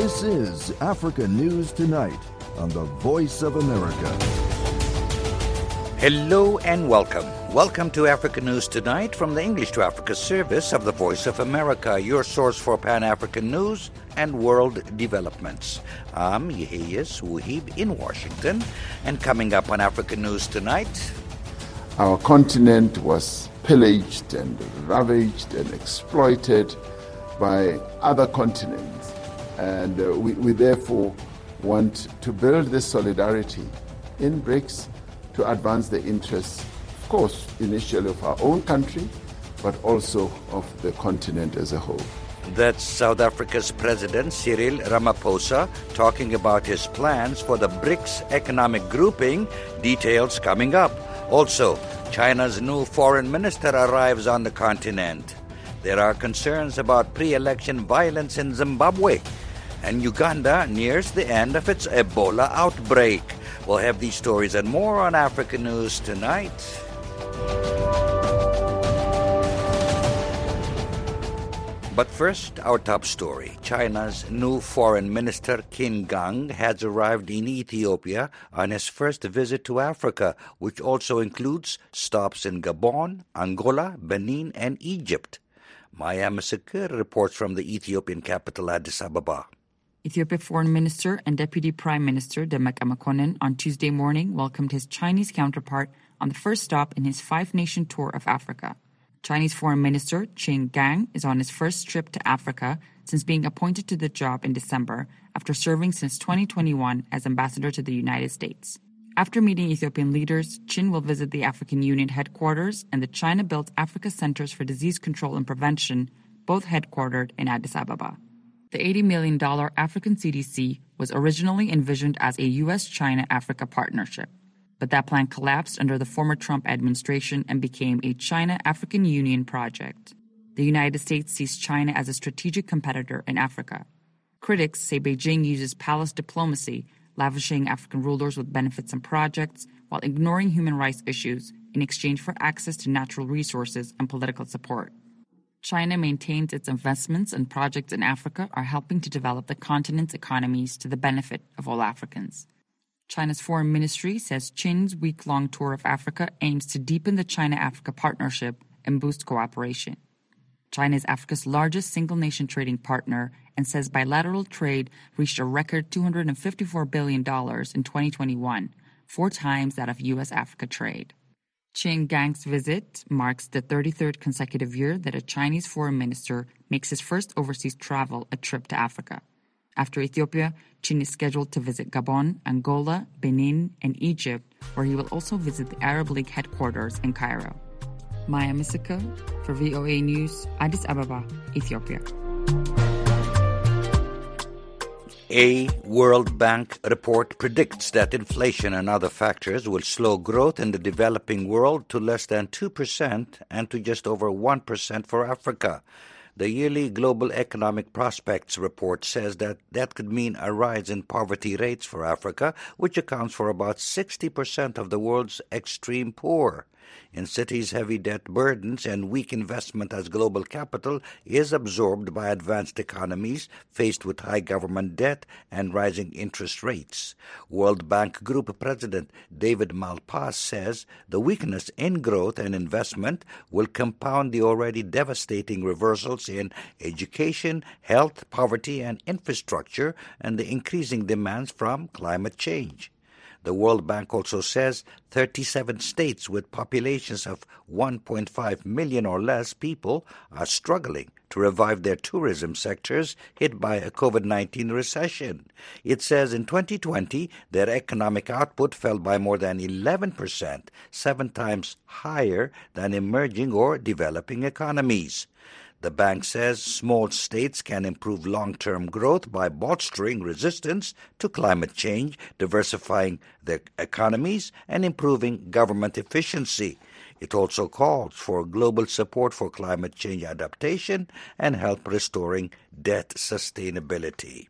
This is Africa News Tonight on the Voice of America. Hello and welcome. Welcome to Africa News Tonight from the English to Africa service of the Voice of America, your source for Pan African news and world developments. I'm Yeheyes Wuhib in Washington, and coming up on Africa News Tonight. Our continent was pillaged and ravaged and exploited by other continents. And uh, we, we therefore want to build this solidarity in BRICS to advance the interests, of course, initially of our own country, but also of the continent as a whole. That's South Africa's President Cyril Ramaphosa talking about his plans for the BRICS economic grouping. Details coming up. Also, China's new foreign minister arrives on the continent. There are concerns about pre election violence in Zimbabwe. And Uganda nears the end of its Ebola outbreak. We'll have these stories and more on Africa News tonight. But first, our top story. China's new foreign minister, Qin Gang, has arrived in Ethiopia on his first visit to Africa, which also includes stops in Gabon, Angola, Benin, and Egypt. Maya Masakir reports from the Ethiopian capital, Addis Ababa. Ethiopia Foreign Minister and Deputy Prime Minister Demeke Mekonnen on Tuesday morning welcomed his Chinese counterpart on the first stop in his five nation tour of Africa. Chinese Foreign Minister Qin Gang is on his first trip to Africa since being appointed to the job in December after serving since 2021 as ambassador to the United States. After meeting Ethiopian leaders, Qin will visit the African Union headquarters and the China built Africa Centers for Disease Control and Prevention, both headquartered in Addis Ababa. The $80 million African CDC was originally envisioned as a U.S. China Africa partnership but that plan collapsed under the former Trump administration and became a China African Union project. The United States sees China as a strategic competitor in Africa. Critics say Beijing uses palace diplomacy, lavishing African rulers with benefits and projects while ignoring human rights issues in exchange for access to natural resources and political support. China maintains its investments and projects in Africa are helping to develop the continent's economies to the benefit of all Africans. China's foreign ministry says Qin's week long tour of Africa aims to deepen the China Africa partnership and boost cooperation. China is Africa's largest single nation trading partner and says bilateral trade reached a record $254 billion in 2021, four times that of U.S. Africa trade. Qin Gang's visit marks the 33rd consecutive year that a Chinese foreign minister makes his first overseas travel a trip to Africa. After Ethiopia, Qin is scheduled to visit Gabon, Angola, Benin, and Egypt, where he will also visit the Arab League headquarters in Cairo. Maya Misaka for VOA News, Addis Ababa, Ethiopia. A World Bank report predicts that inflation and other factors will slow growth in the developing world to less than 2% and to just over 1% for Africa. The yearly Global Economic Prospects report says that that could mean a rise in poverty rates for Africa, which accounts for about 60% of the world's extreme poor in cities, heavy debt burdens and weak investment as global capital is absorbed by advanced economies faced with high government debt and rising interest rates. World Bank Group President David Malpass says the weakness in growth and investment will compound the already devastating reversals in education, health, poverty, and infrastructure and the increasing demands from climate change. The World Bank also says 37 states with populations of 1.5 million or less people are struggling to revive their tourism sectors hit by a COVID 19 recession. It says in 2020 their economic output fell by more than 11%, seven times higher than emerging or developing economies. The bank says small states can improve long term growth by bolstering resistance to climate change, diversifying their economies, and improving government efficiency. It also calls for global support for climate change adaptation and help restoring debt sustainability.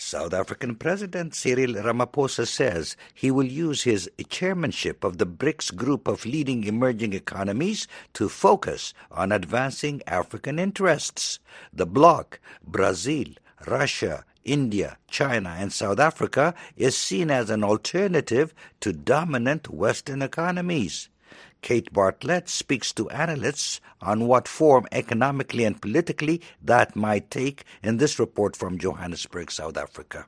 South African President Cyril Ramaphosa says he will use his chairmanship of the BRICS group of leading emerging economies to focus on advancing African interests. The bloc, Brazil, Russia, India, China, and South Africa is seen as an alternative to dominant Western economies. Kate Bartlett speaks to analysts on what form economically and politically that might take in this report from Johannesburg, South Africa.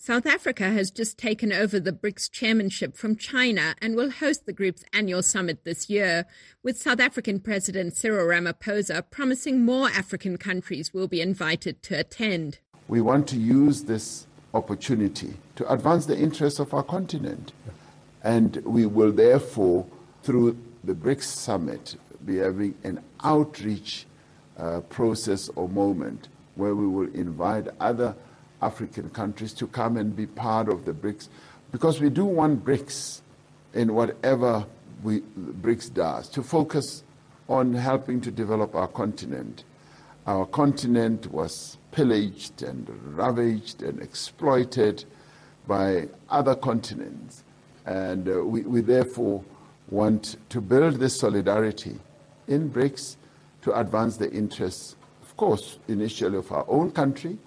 South Africa has just taken over the BRICS chairmanship from China and will host the group's annual summit this year, with South African President Cyril Ramaphosa promising more African countries will be invited to attend. We want to use this opportunity to advance the interests of our continent. And we will therefore, through the BRICS summit, be having an outreach uh, process or moment where we will invite other African countries to come and be part of the BRICS because we do want BRICS in whatever we, BRICS does to focus on helping to develop our continent. Our continent was pillaged and ravaged and exploited by other continents. And uh, we, we therefore want to build this solidarity in BRICS to advance the interests, of course, initially of our own country,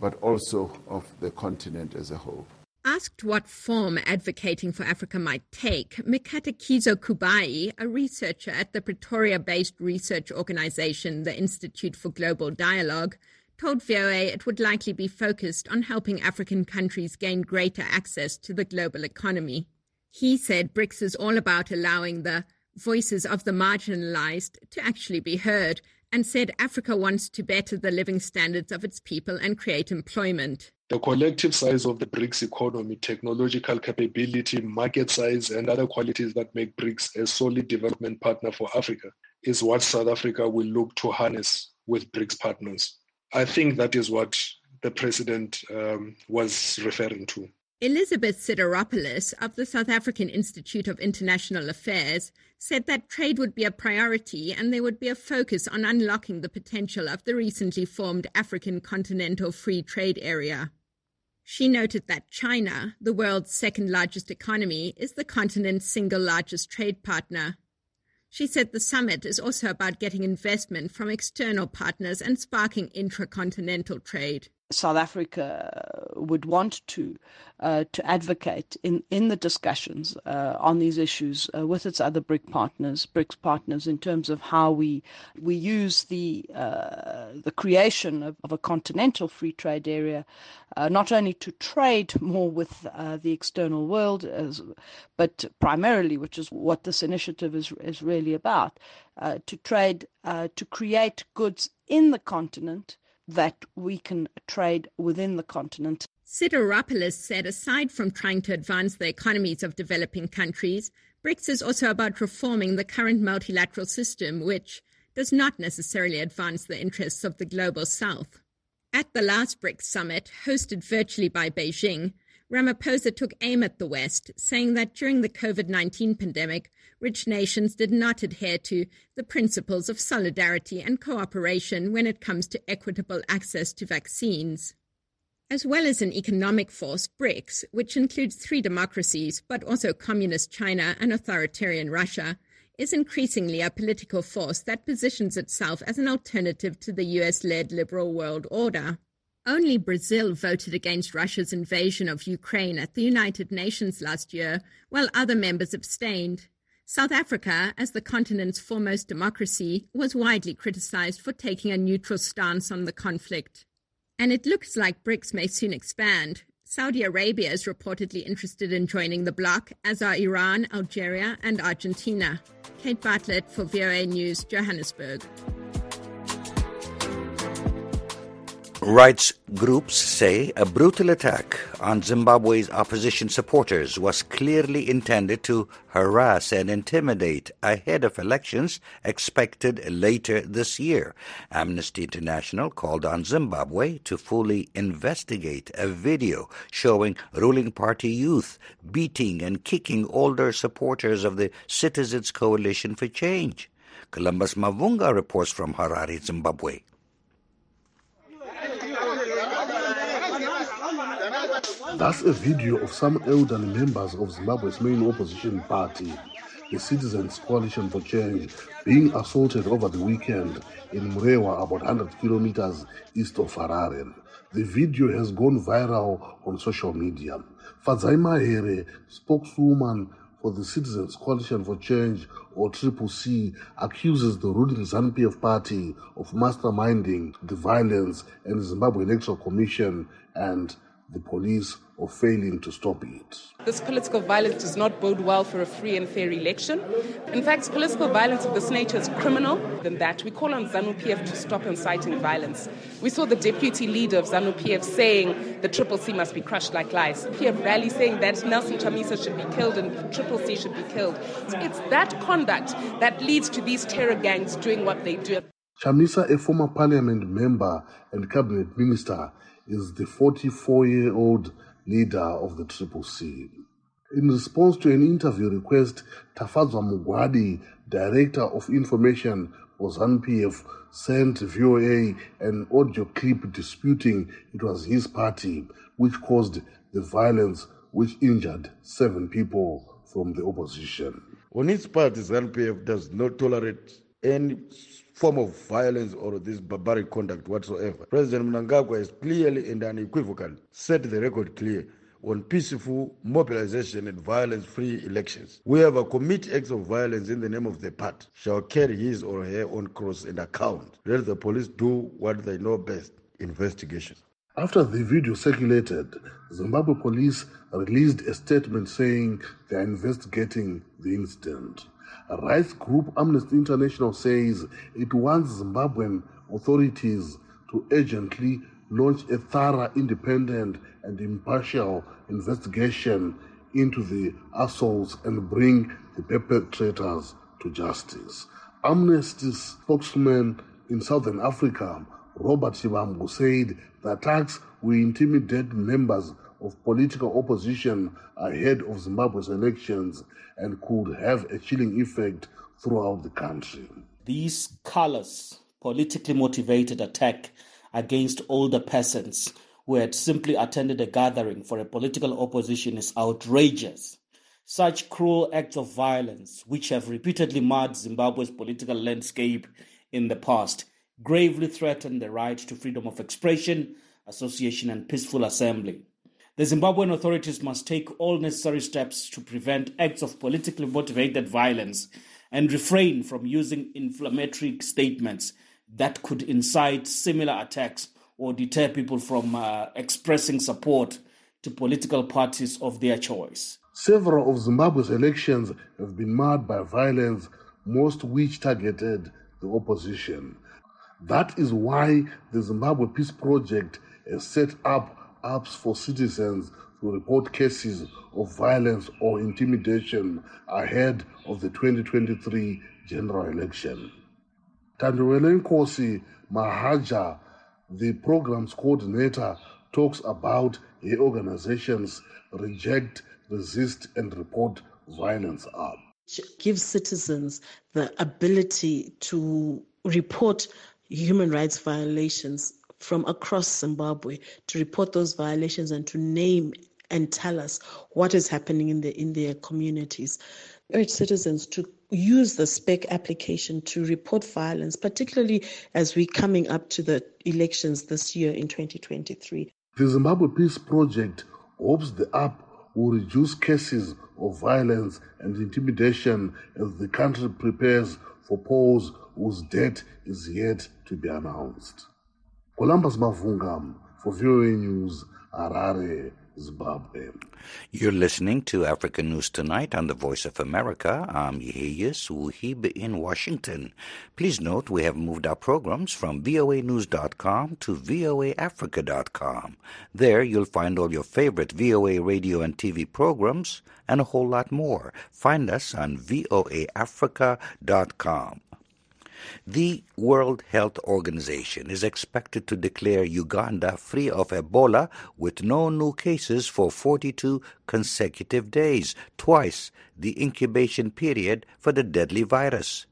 but also of the continent as a whole. Asked what form advocating for Africa might take, Mkatakiso Kubai, a researcher at the Pretoria based research organization, the Institute for Global Dialogue, told VOA it would likely be focused on helping African countries gain greater access to the global economy. He said BRICS is all about allowing the voices of the marginalized to actually be heard and said Africa wants to better the living standards of its people and create employment. The collective size of the BRICS economy, technological capability, market size, and other qualities that make BRICS a solid development partner for Africa is what South Africa will look to harness with BRICS partners. I think that is what the president um, was referring to. Elizabeth Sidiropoulos of the South African Institute of International Affairs said that trade would be a priority and there would be a focus on unlocking the potential of the recently formed African Continental Free Trade Area. She noted that China, the world's second largest economy, is the continent's single largest trade partner. She said the summit is also about getting investment from external partners and sparking intracontinental trade. South Africa would want to uh, to advocate in, in the discussions uh, on these issues uh, with its other BRIC partners, BRICS partners, in terms of how we we use the uh, the creation of, of, a continental free trade area, uh, not only to trade more with uh, the external world, as, but primarily, which is what this initiative is is really about, to trade to create goods in the continent that we can trade within the continent. Sidiropoulos said aside from trying to advance the economies of developing countries, BRICS is also about reforming the current multilateral system, which does not necessarily advance the interests of the global south. At the last BRICS summit, hosted virtually by Beijing, Ramaphosa took aim at the West, saying that during the COVID 19 pandemic, rich nations did not adhere to the principles of solidarity and cooperation when it comes to equitable access to vaccines. As well as an economic force, BRICS, which includes three democracies, but also communist China and authoritarian Russia, is increasingly a political force that positions itself as an alternative to the US led liberal world order. Only Brazil voted against Russia's invasion of Ukraine at the United Nations last year, while other members abstained. South Africa, as the continent's foremost democracy, was widely criticized for taking a neutral stance on the conflict. And it looks like BRICS may soon expand. Saudi Arabia is reportedly interested in joining the bloc, as are Iran, Algeria, and Argentina. Kate Bartlett for VOA News, Johannesburg. Rights groups say a brutal attack on Zimbabwe's opposition supporters was clearly intended to harass and intimidate ahead of elections expected later this year. Amnesty International called on Zimbabwe to fully investigate a video showing ruling party youth beating and kicking older supporters of the Citizens Coalition for Change. Columbus Mavunga reports from Harare, Zimbabwe. That's a video of some elderly members of Zimbabwe's main opposition party the Citizens Coalition for Change, being assaulted over the weekend in Murewa, about 100 kilometers east of Harare. The video has gone viral on social media. Fadzai Mahere, spokeswoman for the Citizens Coalition for Change, or Triple C, accuses the ruling ZANU-PF party of masterminding the violence and the Zimbabwe Electoral Commission and the police of failing to stop it. This political violence does not bode well for a free and fair election. In fact, political violence of this nature is criminal. Than that, we call on ZANU PF to stop inciting violence. We saw the deputy leader of ZANU PF saying the Triple C must be crushed like lice. PF rally saying that Nelson Chamisa should be killed and Triple C should be killed. It's that conduct that leads to these terror gangs doing what they do. Chamisa, a former parliament member and cabinet minister, is the 44 year old leader of the Triple C. In response to an interview request, Tafadzwa Mugwadi, Director of Information for ZANU-PF, sent VOA an audio clip disputing it was his party which caused the violence which injured seven people from the opposition. On its part, ZANU-PF does not tolerate any form of violence or this barbaric conduct whatsoever. President Mnangagwa has clearly and unequivocally set the record clear on peaceful mobilization and violence-free elections. Whoever commit acts of violence in the name of the party shall carry his or her own cross and account. Let the police do what they know best, investigation. After the video circulated, Zimbabwe police released a statement saying they are investigating the incident. A rights group Amnesty International says it wants Zimbabwean authorities to urgently launch a thorough, independent, and impartial investigation into the assaults and bring the perpetrators to justice. Amnesty's spokesman in Southern Africa, Robert Shivambu, said the attacks will intimidate members of political opposition ahead of Zimbabwe's elections and could have a chilling effect throughout the country. These callous, politically motivated attack against older persons who had simply attended a gathering for a political opposition is outrageous. Such cruel acts of violence, which have repeatedly marred Zimbabwe's political landscape in the past, gravely threaten the right to freedom of expression, association, and peaceful assembly. The Zimbabwean authorities must take all necessary steps to prevent acts of politically motivated violence and refrain from using inflammatory statements that could incite similar attacks or deter people from uh, expressing support to political parties of their choice. Several of Zimbabwe's elections have been marred by violence, most which targeted the opposition. That is why the Zimbabwe Peace Project has set up apps for citizens to report cases of violence or intimidation ahead of the 2023 general election. Tanduwele Nkosi Mahaja, the program's coordinator, talks about the organization's Reject, Resist and Report Violence app. Gives citizens the ability to report human rights violations from across Zimbabwe to report those violations and to name and tell us what is happening in, the, in their communities. Urge citizens to use the SPEC application to report violence, particularly as we're coming up to the elections this year in 2023. The Zimbabwe Peace Project hopes the app will reduce cases of violence and intimidation as the country prepares for polls whose date is yet to be announced. Columbus Mavunga for VOA News, Harare, Zimbabwe. You're listening to Africa News Tonight on the Voice of America. I'm Yeheyes Wuhib in Washington. Please note we have moved our programs from voanews.com to voaafrica.com. There you'll find all your favorite VOA radio and TV programs and a whole lot more. Find us on voaafrica.com. The World Health Organization is expected to declare Uganda free of Ebola with no new cases for 42 consecutive days, twice the incubation period for the deadly virus.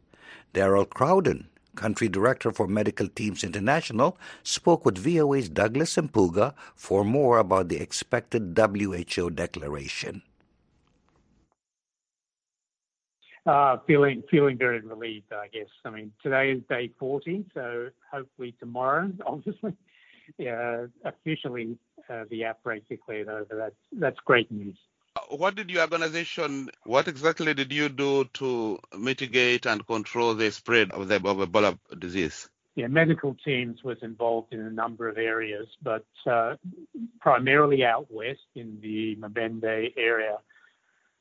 Daryl Crowden, country director for Medical Teams International, spoke with VOA's Douglas Mpuga for more about the expected WHO declaration. Uh, feeling feeling very relieved, I guess. I mean, today is day 40, so hopefully tomorrow, obviously, yeah, officially uh, the outbreak declared over. That's that's great news. Uh, what did your organization? What exactly did you do to mitigate and control the spread of the of Ebola disease? Yeah, medical teams was involved in a number of areas, but uh, primarily out west in the Mubende area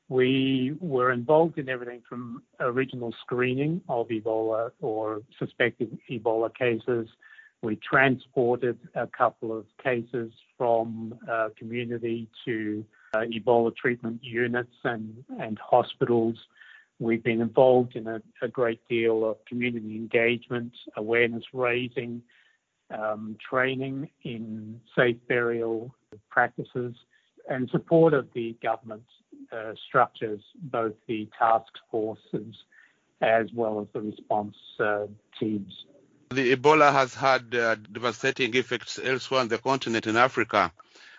we were involved in everything from original screening of Ebola or suspected Ebola cases. We transported a couple of cases from uh, community to uh, Ebola treatment units and, and hospitals. We've been involved in a, a great deal of community engagement, awareness raising, um, training in safe burial practices, and support of the government structures, both the task forces as well as the response uh, teams. The Ebola has had uh, devastating effects elsewhere on the continent in Africa.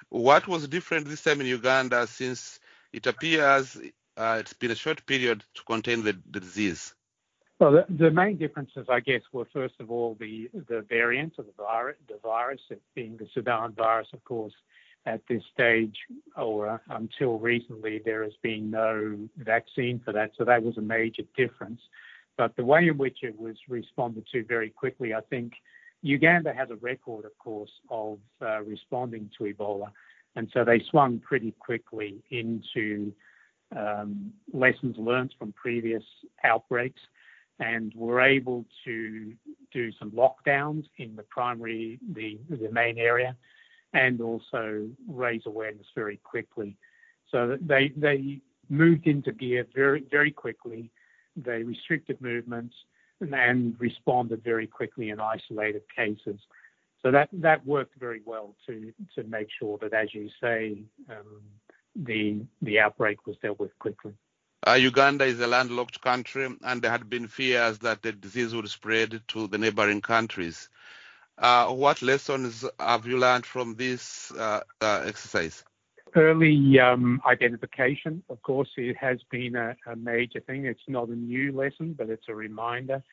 What was different this time in Uganda since it appears uh, it's been a short period to contain the, the disease? Well, the, the, main differences, I guess, were first of all the, the variant of the virus, the virus, it being the Sudan virus, of course, at this stage, or until recently, there has been no vaccine for that. So that was a major difference. But the way in which it was responded to very quickly, I think Uganda has a record, of course, of uh, responding to Ebola. And so they swung pretty quickly into um, lessons learned from previous outbreaks and were able to do some lockdowns in the primary, the, the main area and also raise awareness very quickly. So they they moved into gear very very quickly. They restricted movements and responded very quickly in isolated cases. So that that worked very well to to make sure that, as you say, um, the the outbreak was dealt with quickly. Uh, Uganda is a landlocked country, and there had been fears that the disease would spread to the neighboring countries. Uh, what lessons have you learned from this uh, uh, exercise? Early um, identification, of course, it has been a, a, major thing. It's not a new lesson, but it's a reminder.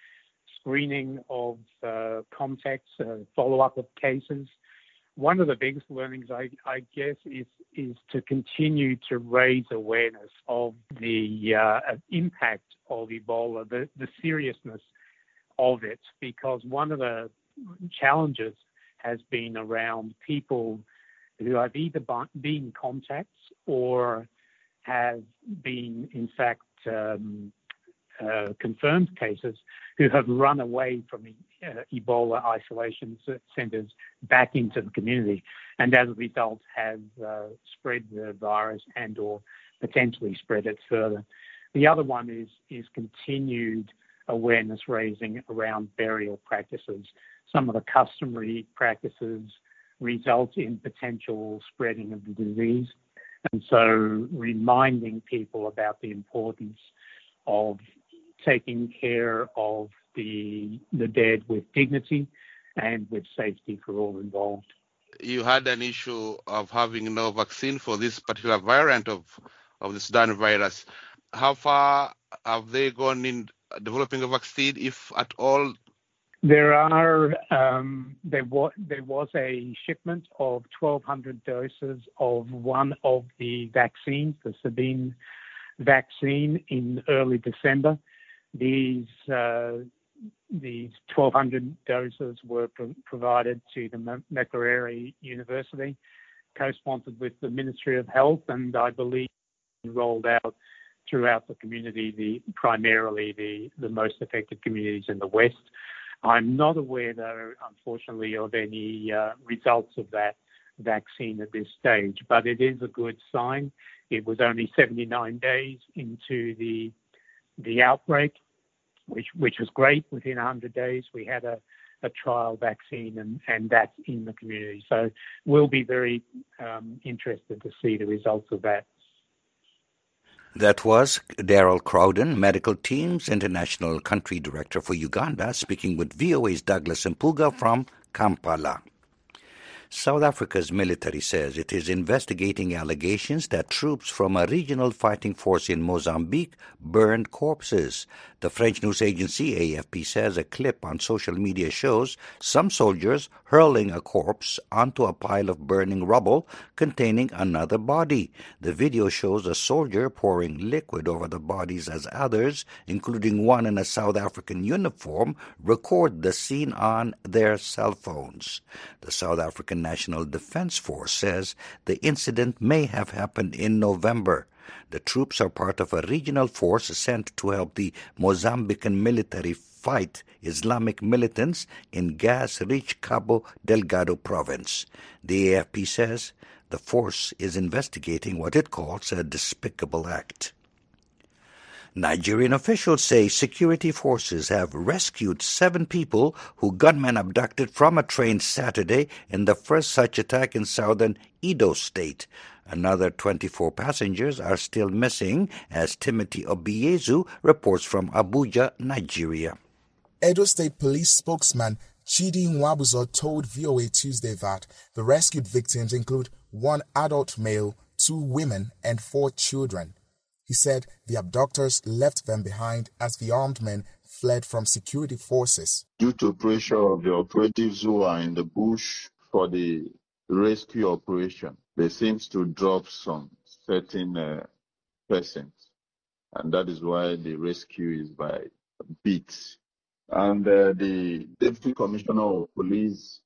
Screening of uh, contacts, uh, follow up of cases. One of the biggest learnings, I, I, guess, is is to continue to raise awareness of the uh, impact of Ebola, the, the seriousness of it, because one of the challenges has been around people who have either been contacts or have been, in fact, um, uh, confirmed cases who have run away from uh, Ebola isolation centres back into the community, and as a result have uh, spread the virus and or potentially spread it further. The other one is is continued awareness raising around burial practices some of the customary practices result in potential spreading of the disease. And so reminding people about the importance of taking care of the, the dead with dignity and with safety for all involved. You had an issue of having no vaccine for this particular variant of, of the Sudan virus. How far have they gone in developing a vaccine, if at all, um, there was there was a shipment of 1,200 doses of one of the vaccines, the Sabin vaccine, in early December. These uh, these 1,200 doses were pro- provided to the Makerere University, co-sponsored with the Ministry of Health, and I believe rolled out throughout the community, the primarily the most affected communities in the West. I'm not aware, though, unfortunately, of any uh, results of that vaccine at this stage, but it is a good sign. It was only 79 days into the the outbreak, which which was great. Within 100 days, we had a, a trial vaccine, and, and that's in the community. So we'll be very um, interested to see the results of that. That was Daryl Crowden, Medical Teams International Country Director for Uganda, speaking with VOA's Douglas Mpuga from Kampala. South Africa's military says it is investigating allegations that troops from a regional fighting force in Mozambique burned corpses. The French news agency AFP says a clip on social media shows some soldiers hurling a corpse onto a pile of burning rubble containing another body. The video shows a soldier pouring liquid over the bodies as others, including one in a South African uniform, record the scene on their cell phones. The South African National Defense Force says the incident may have happened in November. The troops are part of a regional force sent to help the Mozambican military fight Islamic militants in gas rich Cabo Delgado province. The AFP says the force is investigating what it calls a despicable act. Nigerian officials say security forces have rescued seven people who gunmen abducted from a train Saturday in the first such attack in southern Edo State. Another 24 passengers are still missing, as Timothy Obiezu reports from Abuja, Nigeria. Edo State Police spokesman Chidi Nwabuzo told VOA Tuesday that the rescued victims include one adult male, two women, and four children. He said the abductors left them behind as the armed men fled from security forces. Due to pressure of the operatives who are in the bush for the rescue operation, they seems to drop some certain uh, persons, and that is why the rescue is by beats. And uh, the deputy commissioner of police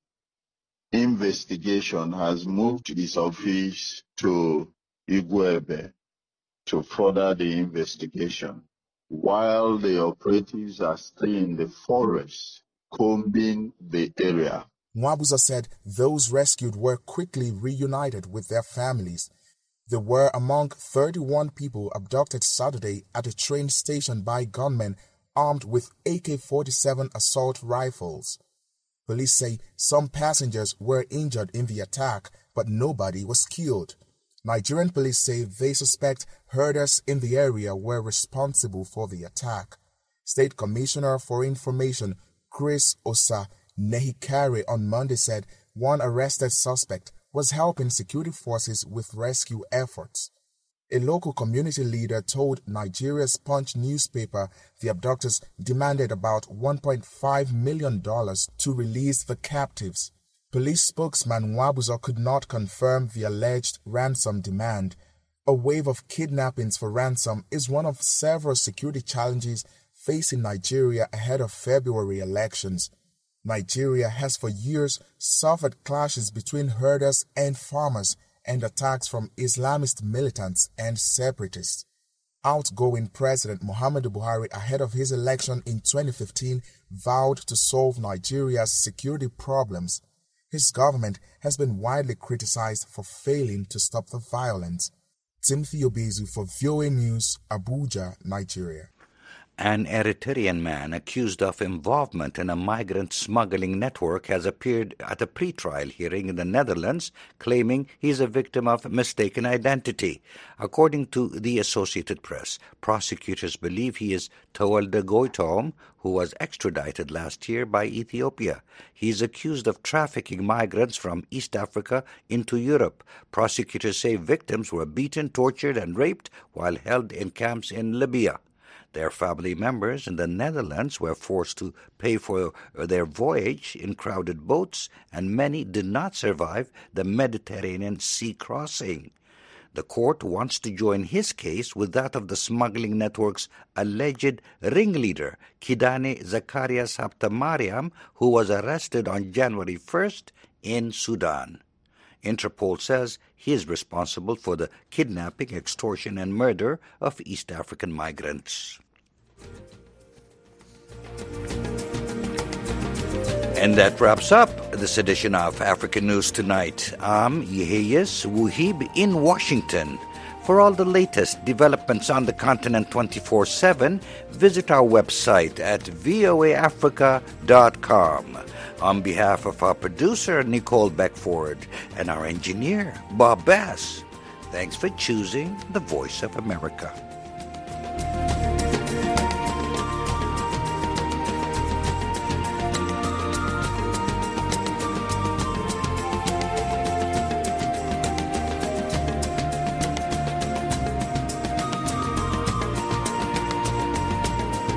investigation has moved his office to Igueben to further the investigation while the operatives are still in the forest combing the area. Nwabuzo said those rescued were quickly reunited with their families. They were among 31 people abducted Saturday at a train station by gunmen armed with AK 47 assault rifles. Police say some passengers were injured in the attack, but nobody was killed. Nigerian police say they suspect herders in the area were responsible for the attack. State Commissioner for Information Chris Osa Nehikhare on Monday said one arrested suspect was helping security forces with rescue efforts. A local community leader told Nigeria's Punch newspaper the abductors demanded about $1.5 million to release the captives. Police spokesman Nwabuzo could not confirm the alleged ransom demand. A wave of kidnappings for ransom is one of several security challenges facing Nigeria ahead of February elections. Nigeria has for years suffered clashes between herders and farmers and attacks from Islamist militants and separatists. Outgoing President Muhammadu Buhari, ahead of his election in 2015, vowed to solve Nigeria's security problems. His government has been widely criticized for failing to stop the violence. Timothy Obiezu for VOA News, Abuja, Nigeria. An Eritrean man accused of involvement in a migrant smuggling network has appeared at a pretrial hearing in the Netherlands, claiming he is a victim of mistaken identity. According to the Associated Press, prosecutors believe he is Tewolde Goitom, who was extradited last year by Ethiopia. He is accused of trafficking migrants from East Africa into Europe. Prosecutors say victims were beaten, tortured, and raped while held in camps in Libya. Their family members in the Netherlands were forced to pay for uh, their voyage in crowded boats, and many did not survive the Mediterranean sea crossing. The court wants to join his case with that of the smuggling network's alleged ringleader, Kidane Zekarias Habtemariam, who was arrested on January 1st in Sudan. Interpol says he is responsible for the kidnapping, extortion, and murder of East African migrants. And that wraps up this edition of African News Tonight. I'm Yeheyes Wuhib in Washington. For all the latest developments on the continent 24 7, visit our website at voaafrica.com. On behalf of our producer, Nicole Beckford, and our engineer, Bob Bass, thanks for choosing the Voice of America.